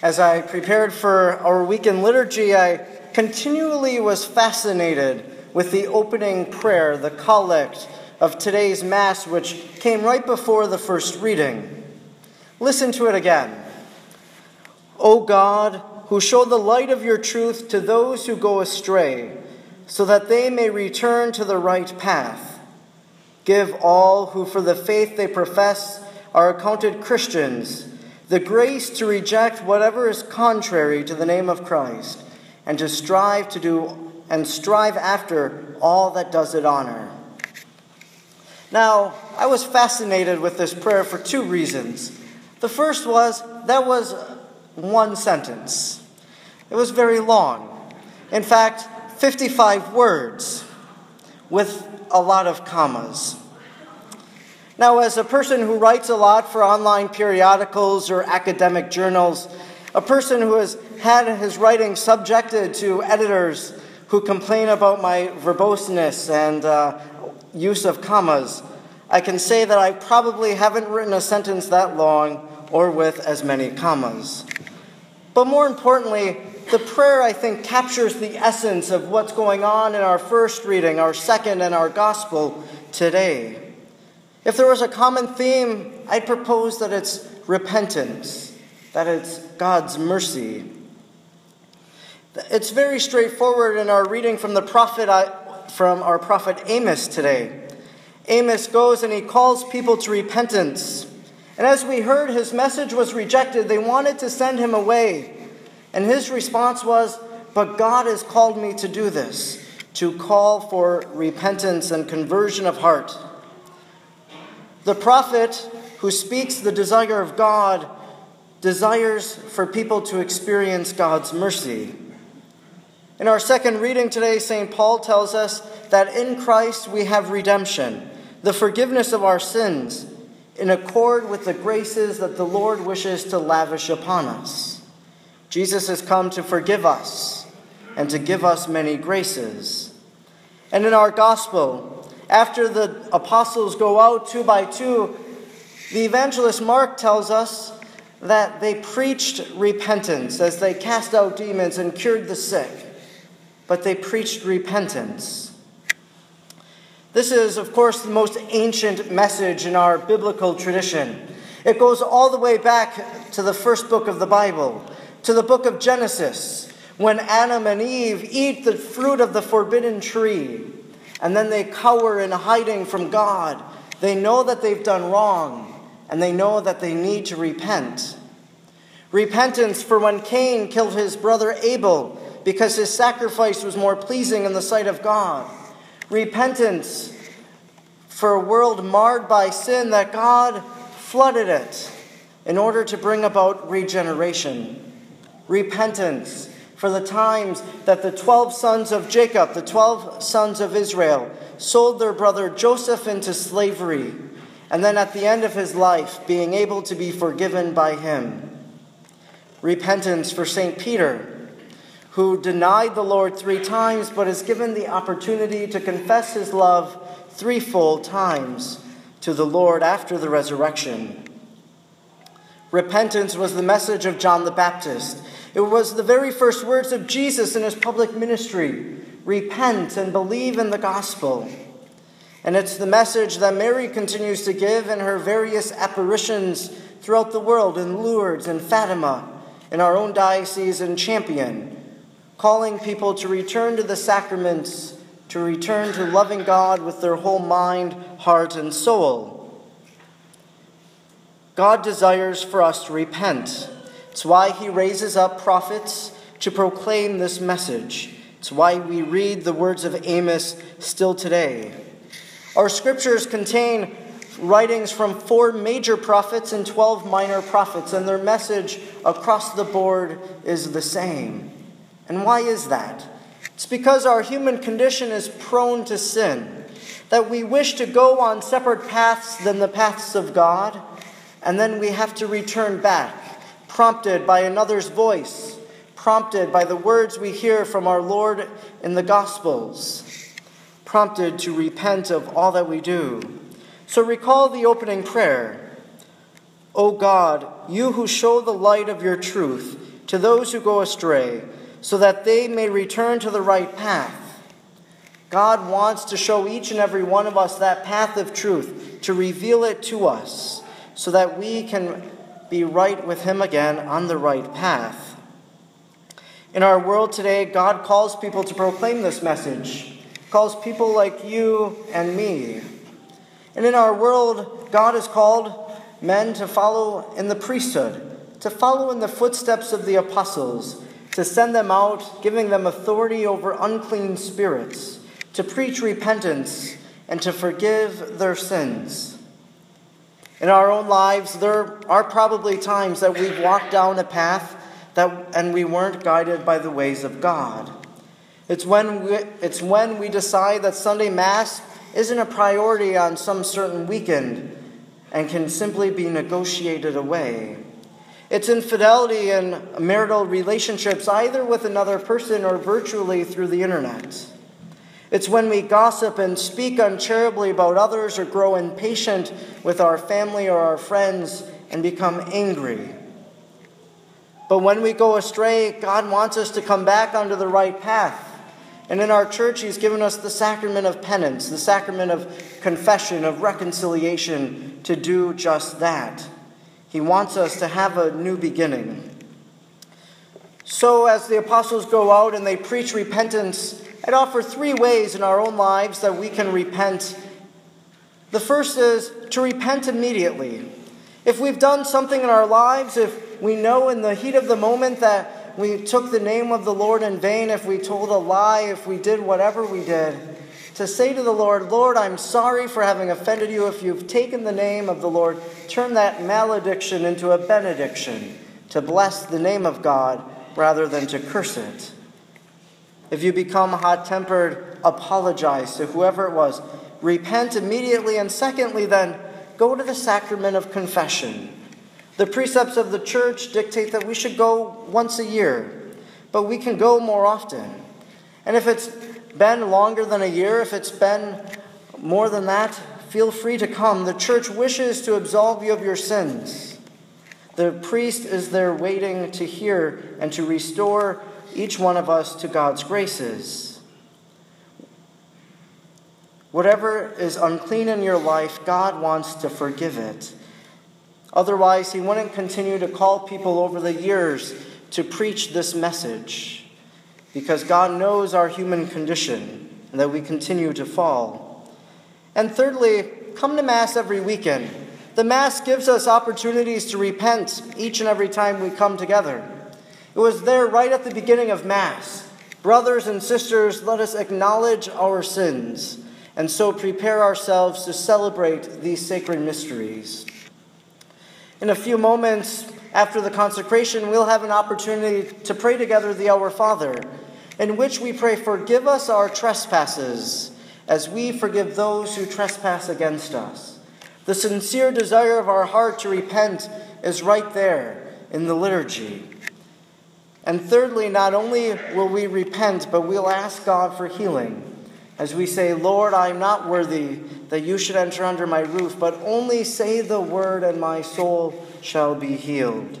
As I prepared for our weekend liturgy, I continually was fascinated with the opening prayer, the collect of today's Mass, which came right before the first reading. Listen to it again. O God, who show the light of your truth to those who go astray, so that they may return to the right path, give all who for the faith they profess are accounted Christians the grace to reject whatever is contrary to the name of Christ and to strive to do and strive after all that does it honor. Now, I was fascinated with this prayer for two reasons. The first was that was one sentence. It was very long. In fact, 55 words with a lot of commas. Now, as a person who writes a lot for online periodicals or academic journals, a person who has had his writing subjected to editors who complain about my verboseness and uh, use of commas, I can say that I probably haven't written a sentence that long or with as many commas. But more importantly, the prayer, I think, captures the essence of what's going on in our first reading, our second, and our gospel today. If there was a common theme, I'd propose that it's repentance, that it's God's mercy. It's very straightforward in our reading from the prophet uh, from our prophet Amos today. Amos goes and he calls people to repentance. And as we heard, his message was rejected. They wanted to send him away. And his response was, But God has called me to do this, to call for repentance and conversion of heart. The prophet who speaks the desire of God desires for people to experience God's mercy. In our second reading today, St. Paul tells us that in Christ we have redemption, the forgiveness of our sins, in accord with the graces that the Lord wishes to lavish upon us. Jesus has come to forgive us and to give us many graces. And in our gospel, after the apostles go out two by two, the evangelist Mark tells us that they preached repentance as they cast out demons and cured the sick. But they preached repentance. This is, of course, the most ancient message in our biblical tradition. It goes all the way back to the first book of the Bible, to the book of Genesis, when Adam and Eve eat the fruit of the forbidden tree and then they cower in hiding from God. They know that they've done wrong, and they know that they need to repent. Repentance for when Cain killed his brother Abel because his sacrifice was more pleasing in the sight of God. Repentance for a world marred by sin that God flooded it in order to bring about regeneration. Repentance for the times that the 12 sons of Jacob, the 12 sons of Israel, sold their brother Joseph into slavery, and then at the end of his life, being able to be forgiven by him. Repentance for St. Peter, who denied the Lord three times, but is given the opportunity to confess his love threefold times to the Lord after the resurrection. Repentance was the message of John the Baptist it was the very first words of Jesus in his public ministry repent and believe in the gospel. And it's the message that Mary continues to give in her various apparitions throughout the world in Lourdes and Fatima, in our own diocese in Champion, calling people to return to the sacraments, to return to loving God with their whole mind, heart, and soul. God desires for us to repent. It's why he raises up prophets to proclaim this message. It's why we read the words of Amos still today. Our scriptures contain writings from four major prophets and 12 minor prophets, and their message across the board is the same. And why is that? It's because our human condition is prone to sin, that we wish to go on separate paths than the paths of God, and then we have to return back prompted by another's voice, prompted by the words we hear from our Lord in the Gospels, prompted to repent of all that we do. So recall the opening prayer O God, you who show the light of your truth to those who go astray, so that they may return to the right path. God wants to show each and every one of us that path of truth, to reveal it to us, so that we can be right with Him again on the right path. In our world today, God calls people to proclaim this message, calls people like you and me. And in our world, God has called men to follow in the priesthood, to follow in the footsteps of the apostles, to send them out, giving them authority over unclean spirits, to preach repentance, and to forgive their sins. In our own lives, there are probably times that we've walked down a path that, and we weren't guided by the ways of God. It's when, we, it's when we decide that Sunday Mass isn't a priority on some certain weekend and can simply be negotiated away. It's infidelity in marital relationships, either with another person or virtually through the internet. It's when we gossip and speak uncharitably about others or grow impatient with our family or our friends and become angry. But when we go astray, God wants us to come back onto the right path. And in our church, He's given us the sacrament of penance, the sacrament of confession, of reconciliation, to do just that. He wants us to have a new beginning. So, as the apostles go out and they preach repentance, I'd offer three ways in our own lives that we can repent. The first is to repent immediately. If we've done something in our lives, if we know in the heat of the moment that we took the name of the Lord in vain, if we told a lie, if we did whatever we did, to say to the Lord, Lord, I'm sorry for having offended you. If you've taken the name of the Lord, turn that malediction into a benediction, to bless the name of God rather than to curse it. If you become hot tempered, apologize to whoever it was. Repent immediately. And secondly, then, go to the sacrament of confession. The precepts of the church dictate that we should go once a year, but we can go more often. And if it's been longer than a year, if it's been more than that, feel free to come. The church wishes to absolve you of your sins. The priest is there waiting to hear and to restore each one of us to God's graces. Whatever is unclean in your life, God wants to forgive it. Otherwise, he wouldn't continue to call people over the years to preach this message because God knows our human condition and that we continue to fall. And thirdly, come to Mass every weekend. The Mass gives us opportunities to repent each and every time we come together. It was there right at the beginning of Mass. Brothers and sisters, let us acknowledge our sins and so prepare ourselves to celebrate these sacred mysteries. In a few moments after the consecration, we'll have an opportunity to pray together the Our Father, in which we pray, Forgive us our trespasses, as we forgive those who trespass against us. The sincere desire of our heart to repent is right there in the liturgy. And thirdly, not only will we repent, but we'll ask God for healing as we say, Lord, I am not worthy that you should enter under my roof, but only say the word, and my soul shall be healed.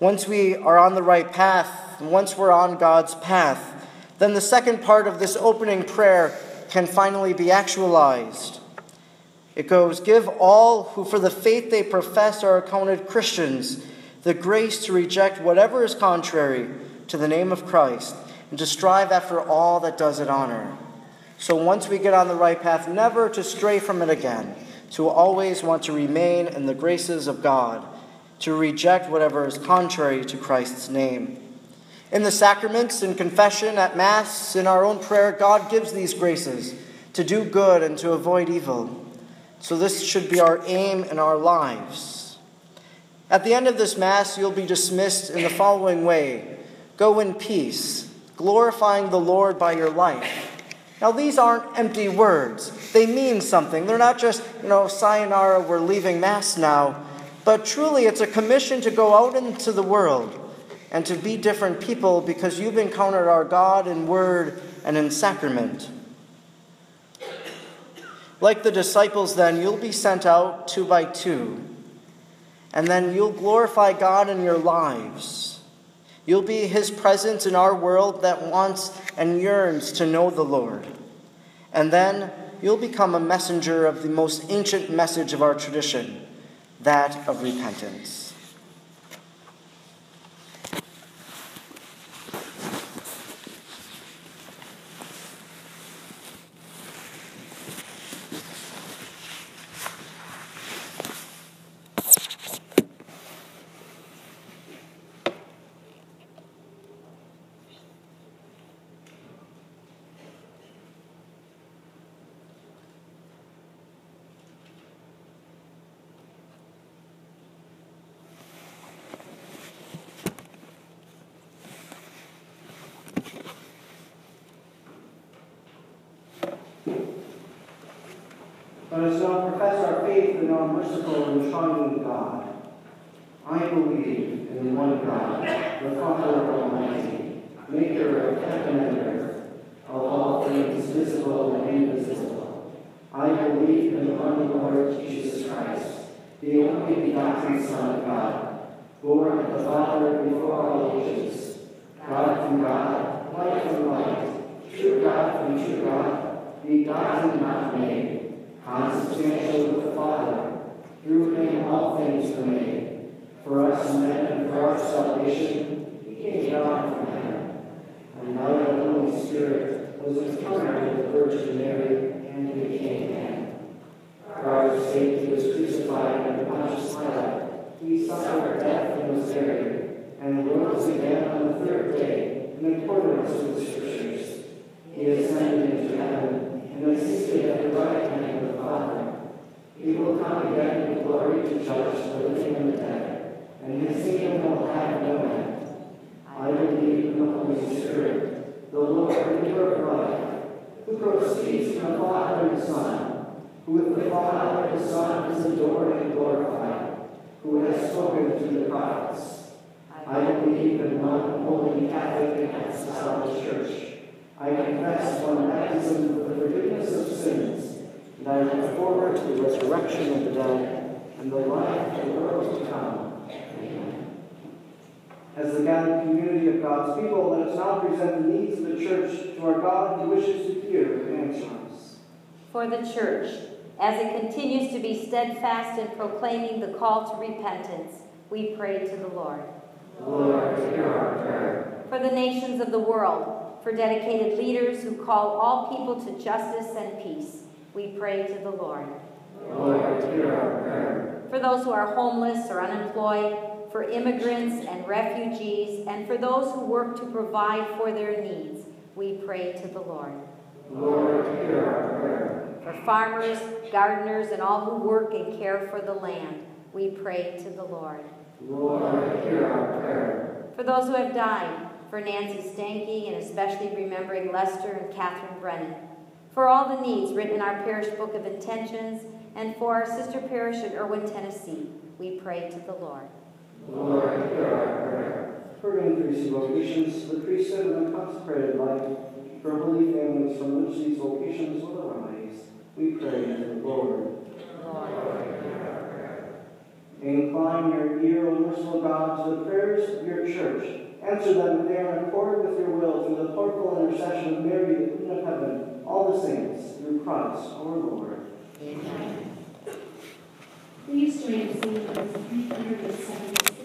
Once we are on the right path, once we're on God's path, then the second part of this opening prayer can finally be actualized. It goes Give all who for the faith they profess are accounted Christians the grace to reject whatever is contrary to the name of Christ and to strive after all that does it honor. So once we get on the right path, never to stray from it again, to always want to remain in the graces of God, to reject whatever is contrary to Christ's name. In the sacraments, in confession, at Mass, in our own prayer, God gives these graces to do good and to avoid evil. So this should be our aim in our lives. At the end of this Mass, you'll be dismissed in the following way Go in peace glorifying the Lord by your life. Now, these aren't empty words. They mean something. They're not just, you know, sayonara, we're leaving Mass now. But truly, it's a commission to go out into the world and to be different people because you've encountered our God in word and in sacrament. Like the disciples, then, you'll be sent out two by two. And then you'll glorify God in your lives. You'll be His presence in our world that wants and yearns to know the Lord. And then you'll become a messenger of the most ancient message of our tradition, that of repentance. Let us now profess our faith in our merciful and triune God. I believe in one God, the Father Almighty, maker of heaven and earth, of all things visible and invisible. I believe in one Lord Jesus Christ, the only begotten Son of God, born of the Father before all ages, God from God, light from light, true God from true God, begotten not made consubstantial with the Father, through whom all things were made. For us men and for our salvation, he came down from heaven. And the Holy Spirit was incarnate with the Virgin Mary and became man. For our sake he was crucified under Pontius Pilate. He suffered death and was buried, and rose again on the third day in accordance with the Scriptures. He ascended into heaven and is seated at the right hand Father. He come again in glory to judge the living and the dead, and his kingdom will have no end. I believe in the Holy Spirit, the Lord and giver of life, who proceeds from the Father and the Son, who with the Father and the Son is adored and glorified, who has spoken through the prophets. I believe in one holy Catholic and apostolic church. I confess one baptism for the forgiveness of sins and I look forward to the resurrection of the dead and the life of the world to come. Amen. As the gathered community of God's people, let us now present the needs of the church to our God who wishes to hear and answer us. For the church, as it continues to be steadfast in proclaiming the call to repentance, we pray to the Lord. Lord, hear our prayer. For the nations of the world, for dedicated leaders who call all people to justice and peace, we pray to the Lord. Lord, hear our prayer. For those who are homeless or unemployed, for immigrants and refugees, and for those who work to provide for their needs, we pray to the Lord. Lord, hear our prayer. For farmers, gardeners, and all who work and care for the land, we pray to the Lord. Lord, hear our prayer. For those who have died, for Nancy Stanky, and especially remembering Lester and Catherine Brennan, for all the needs written in our parish book of intentions, and for our sister parish in Erwin, Tennessee, we pray to the Lord. Lord, hear our prayer. For increased vocations, the priesthood and the consecrated life, for holy families from which these vocations will arise, we pray to the Lord. Lord, Incline your ear, O merciful God, to the prayers of your church. Answer them if they are in accord with your will through the powerful intercession of Mary, the Queen of Heaven all the saints, through Christ our Lord. Amen. Please join us in 376.